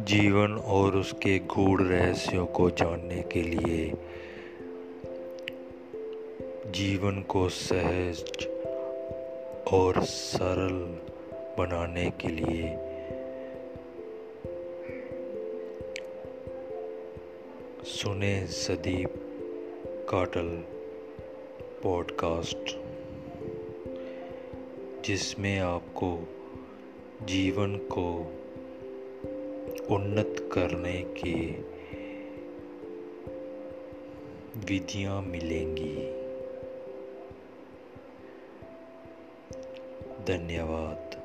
जीवन और उसके गूढ़ रहस्यों को जानने के लिए जीवन को सहज और सरल बनाने के लिए सुने सदीप काटल पॉडकास्ट, जिसमें आपको जीवन को उन्नत करने के विधियाँ मिलेंगी। धन्यवाद।